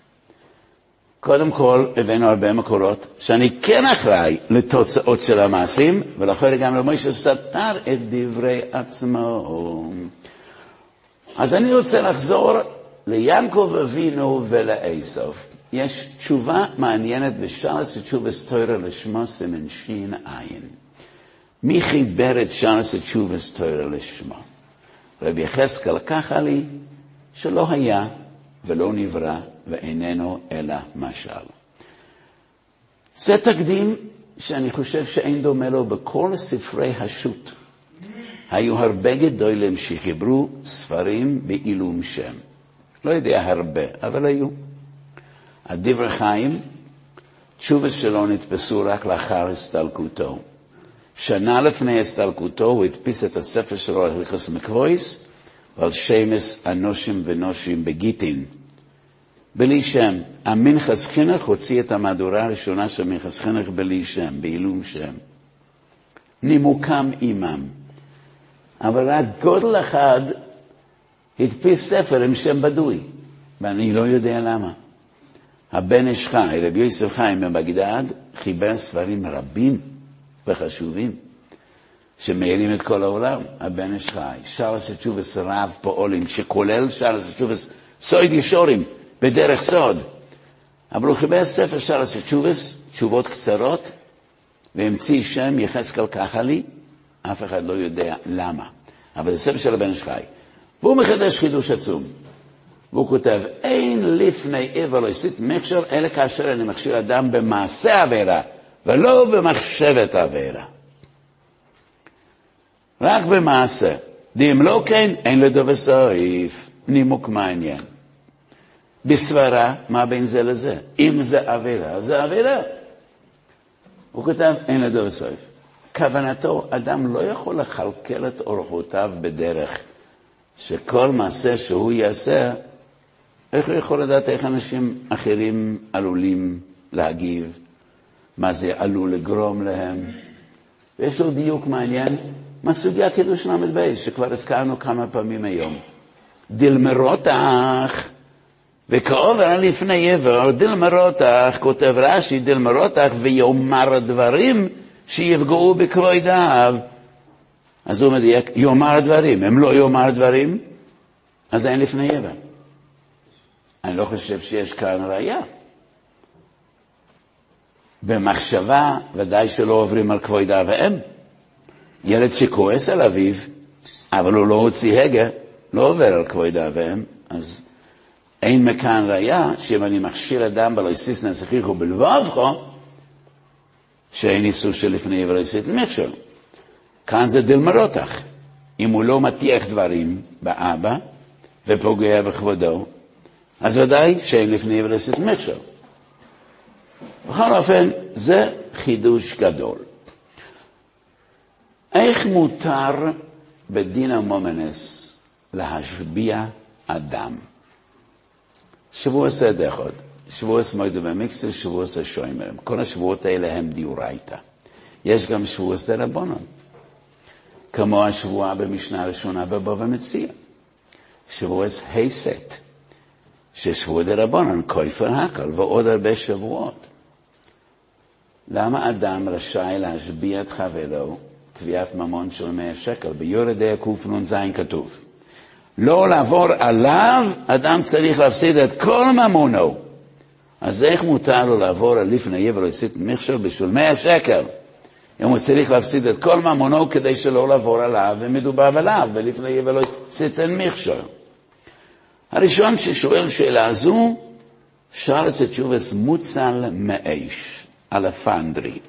קודם כל, הבאנו הרבה מקורות שאני כן אחראי לתוצאות של המעשים, ולכן גם למשה סתר את דברי עצמו. אז אני רוצה לחזור ליעקב אבינו ולאסוף. יש תשובה מעניינת בשלוש תשובס תוירה לשמו סימן שין עין. מי חיבר את שלוש תשובס תוירה לשמו? רבי יחזקאל ככה לי שלא היה ולא נברא ואיננו אלא משל. זה תקדים שאני חושב שאין דומה לו בכל ספרי השו"ת. היו הרבה גדולים שחיברו ספרים בעילום שם. לא יודע הרבה, אבל היו. הדברי חיים, תשובה שלו נתפסו רק לאחר הסתלקותו. שנה לפני הסתלקותו הוא הדפיס את הספר שלו על הלכס מקרויס ועל שמס אנושים ונושים בגיטין. בלי שם. המנחס חינוך הוציא את המהדורה הראשונה של מנחס חינוך בלי שם, בעילום שם. נימוקם עמם. אבל רק גודל אחד הדפיס ספר עם שם בדוי, ואני לא יודע למה. הבן איש חי, רבי יוסף חיים מבגדד, חיבר ספרים רבים וחשובים, שמאירים את כל העולם. הבן איש חי, שרס תשובס רב פועלים, שכולל שרס תשובס סויד ישורים, בדרך סוד. אבל הוא חיבר ספר שרס תשובס, תשובות קצרות, והמציא שם יחזקאל כחלי, אף אחד לא יודע למה. אבל זה ספר של הבן איש חי. והוא מחדש חידוש עצום. והוא כותב, אין לפני עבר לא הסית מקשר, אלא כאשר אני מכשיר אדם במעשה עבירה, ולא במחשבת עבירה. רק במעשה. דאם לא כן, אין לדו וסעיף. נימוק מעניין. בסברה, מה בין זה לזה? אם זה עבירה, זה עבירה. הוא כותב, אין לדו וסעיף. כוונתו, אדם לא יכול לכלכל את אורחותיו בדרך שכל מעשה שהוא יעשה, איך הוא יכול לדעת איך אנשים אחרים עלולים להגיב, מה זה עלול לגרום להם? ויש לו דיוק מעניין מהסוגיה קידוש ל"ב, שכבר הזכרנו כמה פעמים היום. דלמרותך, וכעובר לפני עבר, דלמרותך, כותב רש"י, דלמרותך, ויאמר דברים שיפגעו בכבודיו. אז הוא מדייק, יאמר דברים. אם לא יאמר דברים, אז אין לפני עבר. אני לא חושב שיש כאן ראייה. במחשבה, ודאי שלא עוברים על כבוד אב ואם. ילד שכועס על אביו, אבל הוא לא הוציא הגה, לא עובר על כבוד אב ואם, אז אין מכאן ראייה שאם אני מכשיר אדם בלא יסיס נצחיכו בלבבכו, שאין איסור שלפני ולא יסיס מכשול. כאן זה דלמרותך. אם הוא לא מטיח דברים באבא ופוגע בכבודו, אז ודאי שאין לפני ולסת מכשול. בכל אופן, זה חידוש גדול. איך מותר בדין המומנס להשביע אדם? שבוע סדחות, שבוע סמוידו במיקסל, שבוע סשוימרם. כל השבועות האלה הם דיורייתא. יש גם שבוע סדרבונון. כמו השבועה במשנה הראשונה בבבא מציע. שבועס היסט, ששבוע דרבנן, כויפר הכל, ועוד הרבה שבועות. למה אדם רשאי להשביע את חברו תביעת ממון של מאה שקל? ביורדי קנ"ז כתוב. לא לעבור עליו, אדם צריך להפסיד את כל ממונו. אז איך מותר לו לעבור על לפני או יצית מכשול בשביל מאה שקל? אם הוא צריך להפסיד את כל ממונו כדי שלא לעבור עליו, ומדובר עליו, ולפני ולא סיתן מכשול. הראשון ששואל שאלה זו, שאל את תשובס מוצל מאש, על הפנדרי.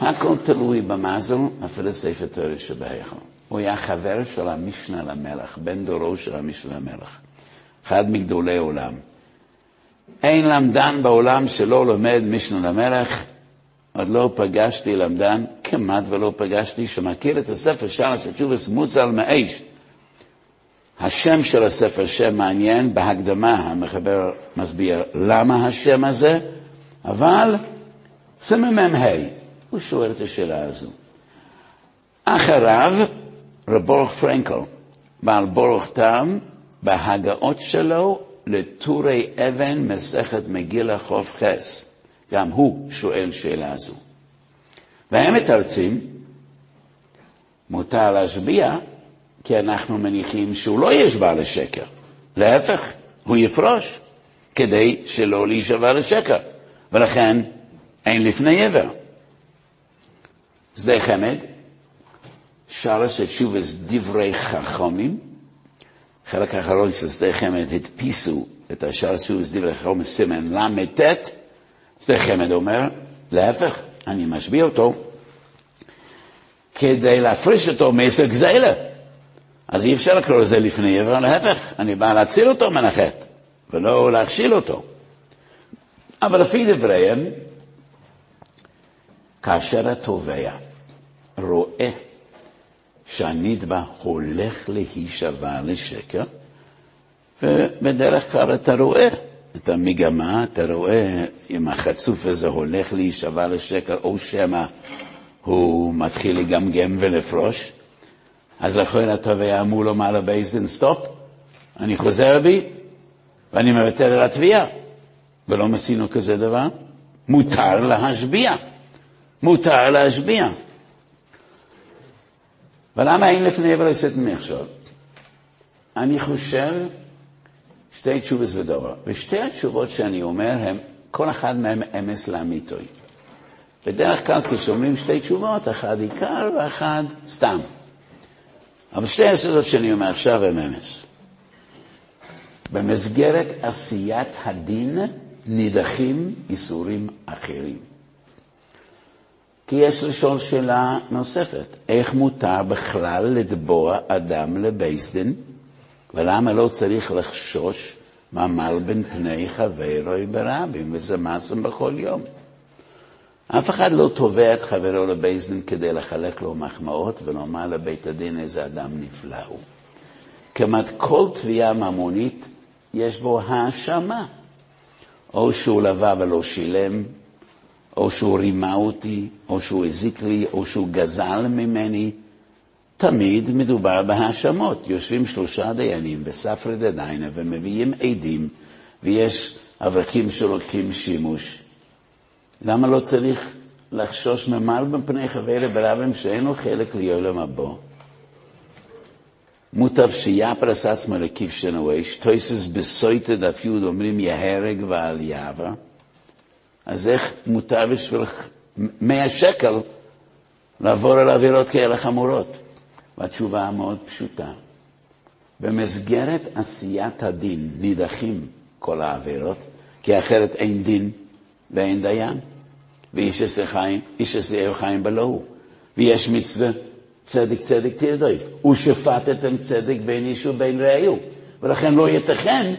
הכל תלוי במזל, אפילו ספר תורה שבהיכל. הוא היה חבר של המשנה למלך, בן דורו של המשנה למלך. אחד מגדולי עולם. אין למדן בעולם שלא לומד משנה למלך, עוד לא פגשתי למדן, כמעט ולא פגשתי, שמכיר את הספר שלוש התשובס מוצל מאש, השם של הספר שם מעניין, בהקדמה המחבר מסביר למה השם הזה, אבל סמ"ה, הוא שואל את השאלה הזו. אחריו, רב ברוך פרנקל, בעל ברוך טעם, בהגאות שלו לטורי אבן מסכת מגילה חוף חס. גם הוא שואל שאלה זו. והם מתרצים, מותר להשביע, כי אנחנו מניחים שהוא לא ישבע לשקר. להפך, הוא יפרוש, כדי שלא להישבע לשקר. ולכן אין לפני עבר. שדה חמד, שרס את שובס דברי חכמים, חלק האחרון של שדה חמד הדפיסו את השרס שובס דברי חכמים סימן ל"ט, שדה חמד אומר, להפך, אני משביע אותו כדי להפריש אותו מעשר גזילה. אז אי אפשר לקרוא לזה לפני עבר, להפך, אני בא להציל אותו מן החטא, ולא להכשיל אותו. אבל לפי דבריהם, כאשר התובע רואה שהנתבע הולך להישבע לשקר, ובדרך כלל אתה רואה את המגמה, אתה רואה אם החצוף הזה הולך להישבע לשקר, או שמא הוא מתחיל לגמגם ולפרוש, אז לכן התובע אמור לומר לבייסדין, סטופ, אני חוזר בי ואני מבטל על התביעה. ולא מסינו כזה דבר. מותר להשביע. מותר להשביע. ולמה אין לפני עבר לסת מכשול? אני חושב שתי תשובות ודבר. ושתי התשובות שאני אומר, הם, כל אחד מהם אמס לאמיתוי. בדרך כלל כשאומרים שתי תשובות, אחד עיקר ואחד סתם. אבל שתי היסודות שאני אומר עכשיו הם אמס. במסגרת עשיית הדין נידחים איסורים אחרים. כי יש לשאול שאלה נוספת, איך מותר בכלל לתבוע אדם לבייסדין, ולמה לא צריך לחשוש מעמל בין פני חברוי ברבים, וזה מעשם בכל יום. אף אחד לא תובע את חברו לבייסדין כדי לחלק לו מחמאות ולומר לבית הדין איזה אדם נפלא הוא. כמעט כל תביעה ממונית יש בו האשמה. או שהוא לווה ולא שילם, או שהוא רימה אותי, או שהוא הזיק לי, או שהוא גזל ממני. תמיד מדובר בהאשמות. יושבים שלושה דיינים בספרי דדיינה ומביאים עדים, ויש אברכים שלוקחים שימוש. למה לא צריך לחשוש ממעל מפני חבר ברבים שאין לו חלק ליולם הבא? מוטב שיפרס עצמו לקיף שנואש, תויסס בסויטה דף יוד אומרים יהרג ועל יעבר, אז איך מותר בשביל מאה שקל לעבור על עבירות כאלה חמורות? והתשובה המאוד פשוטה. במסגרת עשיית הדין נידחים כל העבירות, כי אחרת אין דין ואין דיין. ואיש אצל חיים, איש אצל חיים בלעו. ויש מצווה צדק צדק תרדוף. ושפטתם צדק בין איש ובין רעהו. ולכן לא ייתכן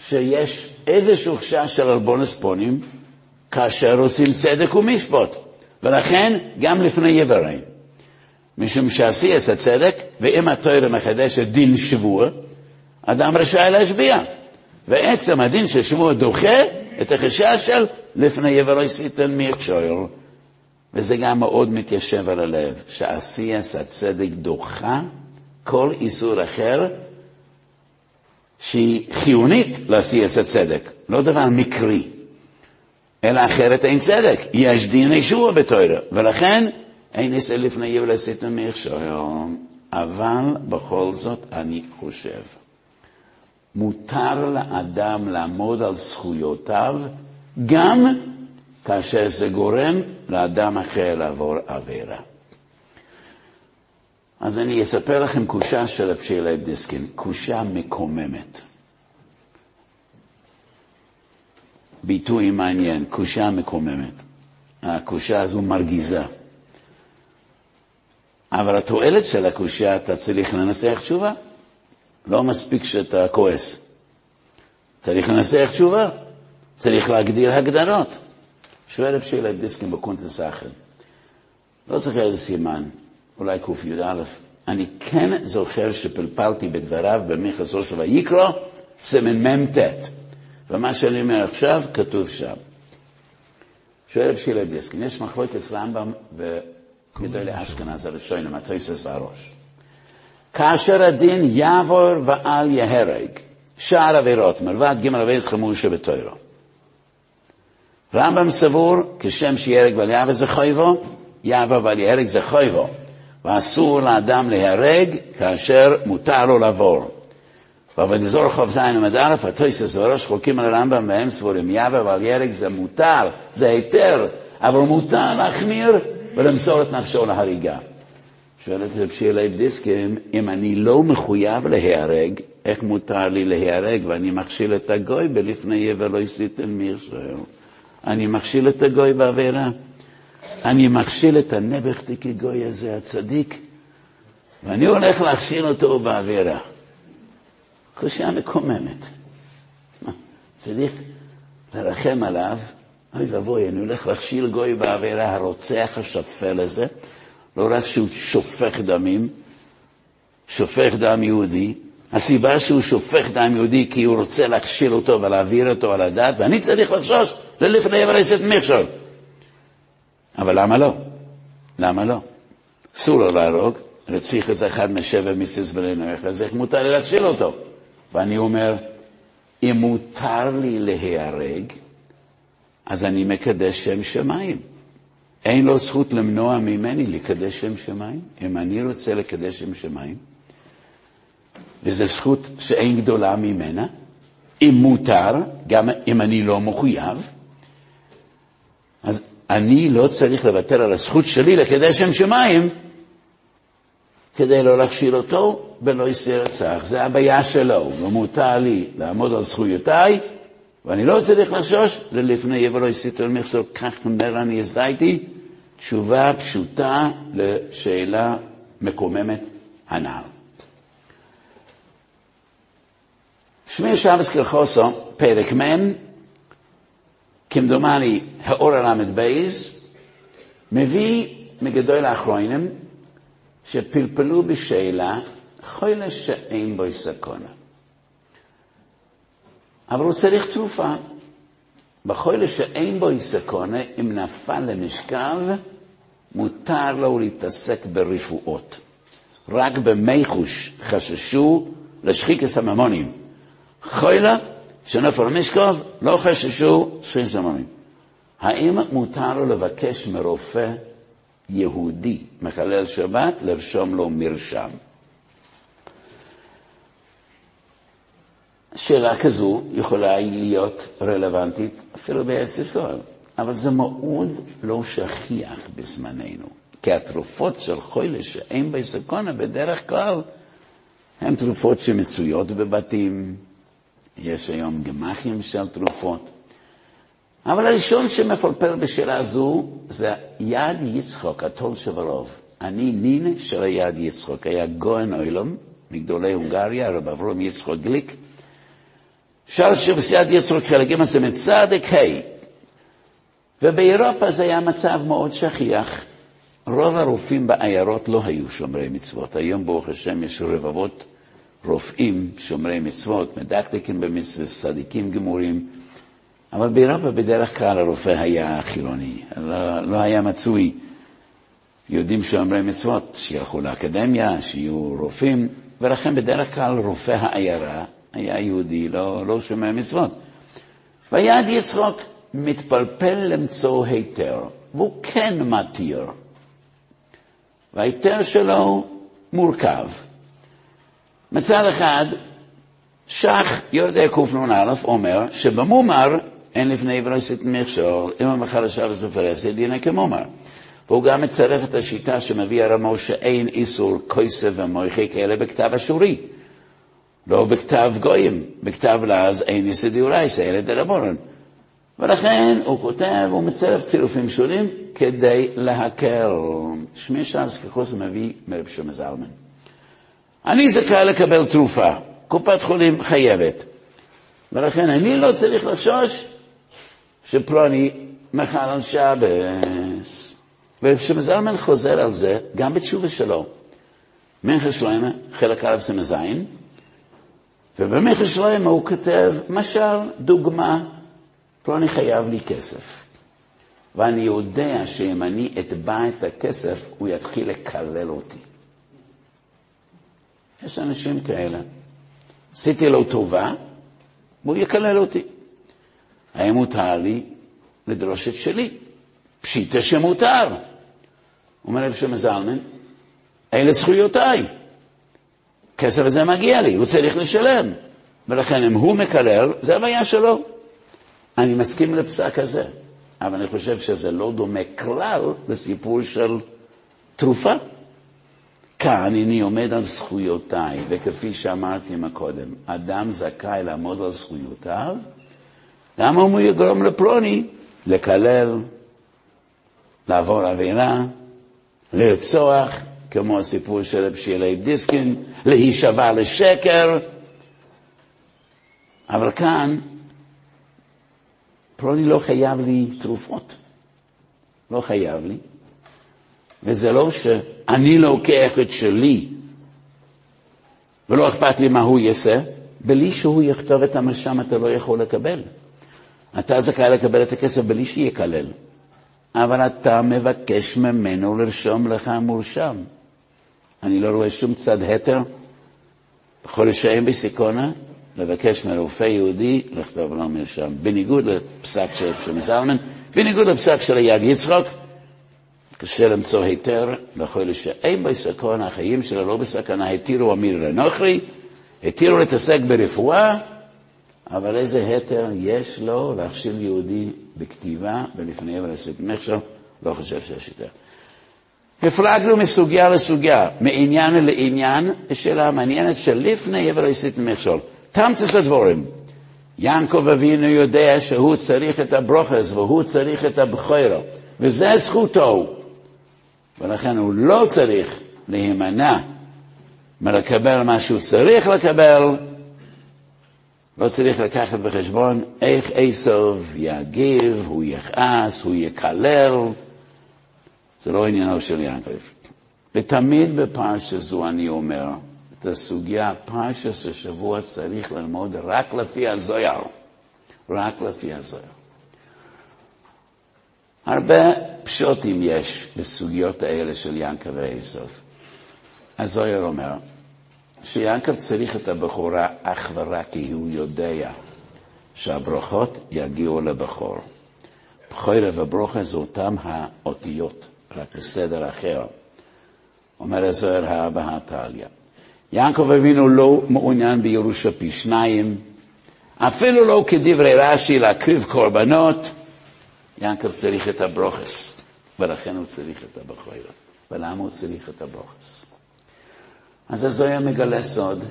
שיש איזשהו חשש של אלבונס פונים כאשר עושים צדק ומשפוט. ולכן גם לפני יבראים. משום שעשי את הצדק, ואם התוירה מחדשת דין שבוע, אדם רשאי להשביע. ועצם הדין של שבוע דוחה את החשש של לפני יברוי סיתן מיכשול. וזה גם מאוד מתיישב על הלב, שעשיית הצדק דוחה כל איסור אחר שהיא חיונית לעשיית הצדק, לא דבר מקרי, אלא אחרת אין צדק. יש דין ישוע בתוירה, ולכן אין עשה לפני יבל עשיתם מכשול. אבל בכל זאת אני חושב, מותר לאדם לעמוד על זכויותיו גם כאשר זה גורם לאדם אחר לעבור עבירה. אז אני אספר לכם קושה של רב שילה דיסקין, קושה מקוממת. ביטוי מעניין, קושה מקוממת. הקושה הזו מרגיזה. אבל התועלת של הקושה, אתה צריך לנסח תשובה. לא מספיק שאתה כועס. צריך לנסח תשובה. צריך להגדיר הגדרות. שואל רב שילה דיסקין בקונטס אחר. לא זוכר איזה סימן, אולי קי"א, אני כן זוכר שפלפלתי בדבריו במכסו של ויקרא, סימן מ"ט. ומה שאני אומר עכשיו, כתוב שם. שואל שילה דיסקין, יש מחלוקת רמב"ם וגדולי אשכנז הראשונים, התויסס והראש. כאשר הדין יעבור ואל יהרג, שער עבירות, מלבד ג' עבירות חמור שבתוירו. רמב"ם סבור, כשם שיהרג ואל יעבור זה חויבו, יעבור ואל יהרג זה חויבו, ואסור לאדם להיהרג כאשר מותר לו לעבור. ועבודזור חוב זין עמד א', התויסס וראש חולקים על הרמב"ם והם סבורים, יבא ועל ירק זה מותר, זה היתר, אבל מותר להחמיר ולמסור את נפשו להריגה. שואלת רב שילה דיסקים, אם אני לא מחויב להיהרג, איך מותר לי להיהרג ואני מכשיל את הגוי בלפני יבל לא עשיתם מיכשל? אני מכשיל את הגוי בעבירה. אני מכשיל את הנבח כגוי הזה, הצדיק, ואני הולך להכשיל אותו בעבירה. קושייה מקוממת. צריך לרחם עליו, אוי ואבוי, אני הולך להכשיל גוי בעבירה, הרוצח השפל הזה, לא רק שהוא שופך דמים, שופך דם יהודי, הסיבה שהוא שופך דם יהודי כי הוא רוצה להכשיל אותו ולהעביר אותו על הדת, ואני צריך לחשוש ללפני אברסת מכשול. אבל למה לא? למה לא? אסור לו להרוג, רציח איזה אחד משבע מיסיס בלינו, אז איך מותר לי להכשיל אותו? ואני אומר, אם מותר לי להיהרג, אז אני מקדש שם שמיים. אין לו זכות למנוע ממני לקדש שם שמיים. אם אני רוצה לקדש שם שמיים, וזו זכות שאין גדולה ממנה, אם מותר, גם אם אני לא מחויב, אז אני לא צריך לוותר על הזכות שלי לקדש שם שמיים כדי לא להכשיל אותו ולא ירצח. זה הבעיה שלו, ומותר לי לעמוד על זכויותיי, ואני לא צריך לחשוש ללפני לא יסיתו למכשול, כך אומר אני הזדהיתי, תשובה פשוטה לשאלה מקוממת הנ"ל. שמי שבס כלחוסו, פרק מ', כמדומני, האור הל"ב, מביא מגדול האחרונים שפלפלו בשאלה חולה שאין בו סכונה. אבל הוא צריך תרופה. בחולה שאין בו סכונה, אם נפל למשכב, מותר לו להתעסק ברפואות. רק במיחוש חששו לשחיק הסממונים. חולה שנפל למשכב, לא חששו שחיק הסממונים. האם מותר לו לבקש מרופא יהודי מחלל שבת לרשום לו מרשם? שאלה כזו יכולה להיות רלוונטית אפילו בארץ ישראל, אבל זה מאוד לא שכיח בזמננו, כי התרופות של חולה שאין בסקונה בדרך כלל הן תרופות שמצויות בבתים, יש היום גמחים של תרופות. אבל הראשון שמפלפל בשאלה זו זה יד יצחוק, הטול שברוב. אני נין של היד יצחוק, היה גוהן אוילום, מגדולי הונגריה, רב אברום יצחוק גליק, שר שבסיעת יצחוק חלק ג' זה מצדק ה', ובאירופה זה היה מצב מאוד שכיח. רוב הרופאים בעיירות לא היו שומרי מצוות. היום, ברוך השם, יש רבבות רופאים שומרי מצוות, מדקדקים במצוות, צדיקים גמורים, אבל באירופה בדרך כלל הרופא היה חילוני, לא, לא היה מצוי יהודים שומרי מצוות, שילכו לאקדמיה, שיהיו רופאים, ולכן בדרך כלל רופא העיירה היה יהודי, לא, לא שומע מצוות. ויד יצחוק מתפלפל למצוא היתר, והוא כן מתיר. וההיתר שלו מורכב. מצד אחד, שח יהודי קנ"א אומר שבמומר אין לפני ולעשית מכשול, אם המחר השבס מפרסת, דינא כמומר. והוא גם מצרף את השיטה שמביא הרמו שאין איסור כויסב ומויכי כאלה בכתב אשורי. לא בכתב גויים, בכתב לעז אין איסא דיורייסא, אלא דרבנן. ולכן הוא כותב, הוא מצרף צירופים שונים כדי להקל. שמי שרס כחוס מביא מרב שמע זלמן. אני זכאי לקבל תרופה, קופת חולים חייבת. ולכן אני לא צריך לחשוש שפלוני מחל על שבס. ורב שמע זלמן חוזר על זה גם בתשובה שלו. מנחה שלמה, חלק א' זה ובמנחה שלמה הוא כותב, משל, דוגמה, פלוני חייב לי כסף. ואני יודע שאם אני אתבע את הכסף, הוא יתחיל לקלל אותי. יש אנשים כאלה. עשיתי לו טובה, והוא יקלל אותי. האם מותר לי לדרוש את שלי? פשיטה שמותר. אומר רב שמע זלמן, אלה זכויותיי. הכסף הזה מגיע לי, הוא צריך לשלם. ולכן אם הוא מקלל, זה הבעיה שלו. אני מסכים לפסק הזה, אבל אני חושב שזה לא דומה כלל לסיפור של תרופה. כאן אני עומד על זכויותיי, וכפי שאמרתי מקודם, אדם זכאי לעמוד על זכויותיו, למה הוא יגרום לפלוני לקלל, לעבור עבירה, לרצוח, כמו הסיפור של רב שילי דיסקין, להישבע לשקר. אבל כאן, פלוני לא חייב לי תרופות. לא חייב לי. וזה לא שאני לוקח את שלי ולא אכפת לי מה הוא יעשה, בלי שהוא יכתוב את המרשם אתה לא יכול לקבל. אתה זכאי לקבל את הכסף בלי שיקלל, אבל אתה מבקש ממנו לרשום לך מורשם. אני לא רואה שום צד התר בכל שאין בסיכונה לבקש מרופא יהודי לכתוב לו מרשם, בניגוד לפסק של שם זלמן, בניגוד לפסק של היד יצחוק, קשה למצוא היתר לכל שאין בסכנה, החיים שלו לא בסכנה, התירו אמיר לנוכרי, התירו להתעסק ברפואה, אבל איזה היתר יש לו להכשיל יהודי בכתיבה ולפני ולעשות מכשול? לא חושב שיש יותר. הפלגנו מסוגיה לסוגיה, מעניין לעניין, שאלה מעניינת שלפני ולעשות מכשול. תמצת הדבורים. יעקב אבינו יודע שהוא צריך את הברוכס והוא צריך את הבכוירו, וזה זכותו. ולכן הוא לא צריך להימנע מלקבל מה שהוא צריך לקבל, לא צריך לקחת בחשבון איך עשב יגיב, הוא יכעס, הוא יקלל. זה לא עניינו של יעקב. ותמיד בפרשה זו אני אומר, את הסוגיה, פרשת השבוע צריך ללמוד רק לפי הזויר. רק לפי הזויר. הרבה פשוטים יש בסוגיות האלה של יעקב ועשב. הזויר אומר שיעקב צריך את הבכורה אך ורק כי הוא יודע שהברכות יגיעו לבכור. בכורה וברוכה זה אותם האותיות, רק בסדר אחר. אומר הזוהר האבא הטליה. יעקב אבינו לא מעוניין בירושה פי שניים, אפילו לא כדברי רש"י להקריב קורבנות, יעקב צריך את הברוכס, ולכן הוא צריך את הבכורת. ולמה הוא צריך את הברוכס? אז הזויה מגלה סוד,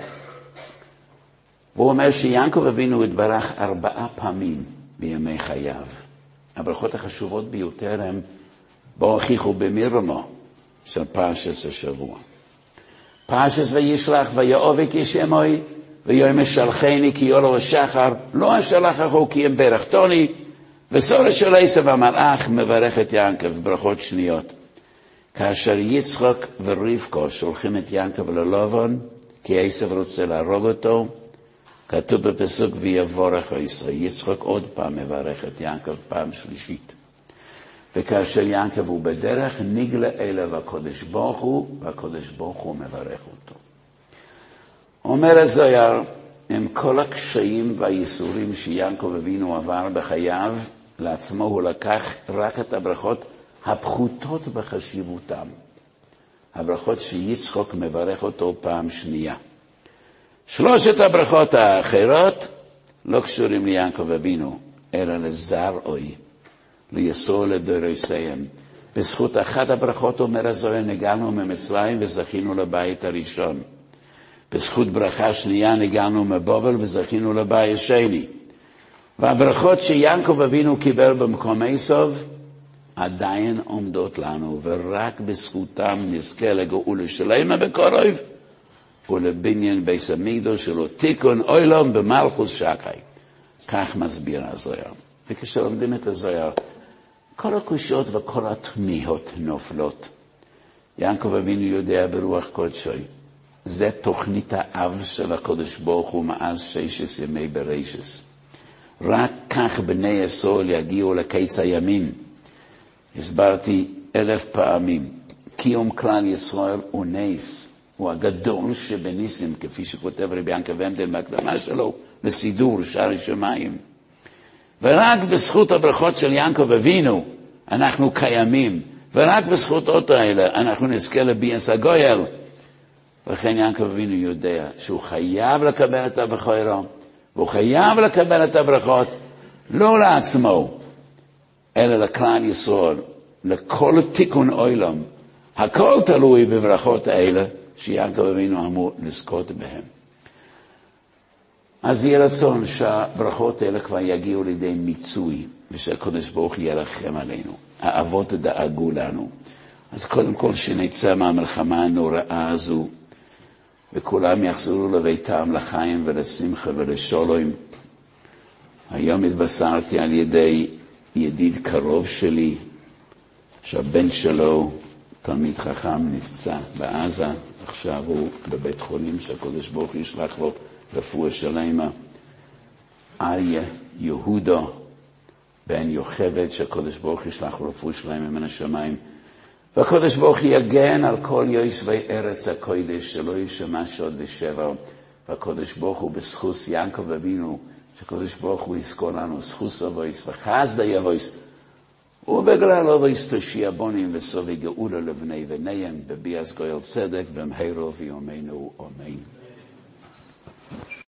והוא אומר שיעקב אבינו התברך ארבעה פעמים בימי חייו. הברכות החשובות ביותר הן בו הוכיחו במירמו של פרשס השבוע. פרשס וישלח ויאובק ישמוי ויאמר שלחני כי יולו השחר לא אשלח אחו כי אם ברכתוני וסורת של עשב המלאך מברך את יעקב ברכות שניות. כאשר יצחק ורבקו שולחים את יעקב ללובון, כי עשב רוצה להרוג אותו, כתוב בפסוק ויבורך עשרה. יצחק עוד פעם מברך את יעקב פעם שלישית. וכאשר יעקב הוא בדרך, נגלה אליו הקודש ברוך הוא, והקודש ברוך הוא מברך אותו. אומר הזויר, עם כל הקשיים והייסורים שיעקב אבינו עבר בחייו, לעצמו הוא לקח רק את הברכות הפחותות בחשיבותם. הברכות שיצחוק מברך אותו פעם שנייה. שלושת הברכות האחרות לא קשורים ליעקב אבינו, אלא לזרעוי, ליסור לדוריסיהם. בזכות אחת הברכות, אומר הזוהר, נגענו ממצרים וזכינו לבית הראשון. בזכות ברכה שנייה נגענו מבובל וזכינו לבית שני. והברכות שיעקב אבינו קיבל במקום עשב עדיין עומדות לנו, ורק בזכותם נזכה לגאולה שלמה בקרוב ולבניין בית המקדוש שלו תיקון אוילום במלכוס שקי. כך מסביר הזוהר. וכשלומדים את הזוהר, כל הקושיות וכל התמיהות נופלות. יעקב אבינו יודע ברוח קודשוי זה תוכנית האב של הקדוש ברוך הוא מאז ששת ימי ברישס. רק כך בני ישראל יגיעו לקיץ הימים. הסברתי אלף פעמים, קיום כלל ישראל הוא נס, הוא הגדול שבניסים, כפי שכותב רבי ינקה ונדל בהקדמה שלו, לסידור שערי שמיים. ורק בזכות הברכות של יעקב אבינו אנחנו קיימים, ורק בזכותות האלה אנחנו נזכה לביאס הגויל. וכן יעקב אבינו יודע שהוא חייב לקבל את הבכורו, והוא חייב לקבל את הברכות לא לעצמו, אלא לכלל ישראל, לכל תיקון עולם. הכל תלוי בברכות האלה שיעקב אבינו אמור לזכות בהן. אז יהיה רצון שהברכות האלה כבר יגיעו לידי מיצוי, ושהקדוש ברוך ירחם עלינו. האבות דאגו לנו. אז קודם כל שנצא מהמלחמה הנוראה הזו, וכולם יחזרו לביתם לחיים ולשמחה ולשלום. היום התבשרתי על ידי ידיד קרוב שלי, שהבן שלו, תלמיד חכם, נפצע בעזה, עכשיו הוא בבית חולים שהקדוש ברוך הוא ישלח לו רפואה שלמה. אריה יהודה, בן יוכבד, שהקדוש ברוך ישלח רפואה שלמה מן השמיים. והקדוש ברוך יגן על כל יושבי ארץ הקודש, שלא יישמע שוד ושבר. והקדוש ברוך הוא בזכות יעקב אבינו, שהקדוש ברוך הוא יזכור לנו זכוס אבויס וחסדה יבויס. ובגלל אבויס תושיע בונים וסובי גאולה לבני בניהם, בביאס גויל צדק, במהרו ויומנו אמן.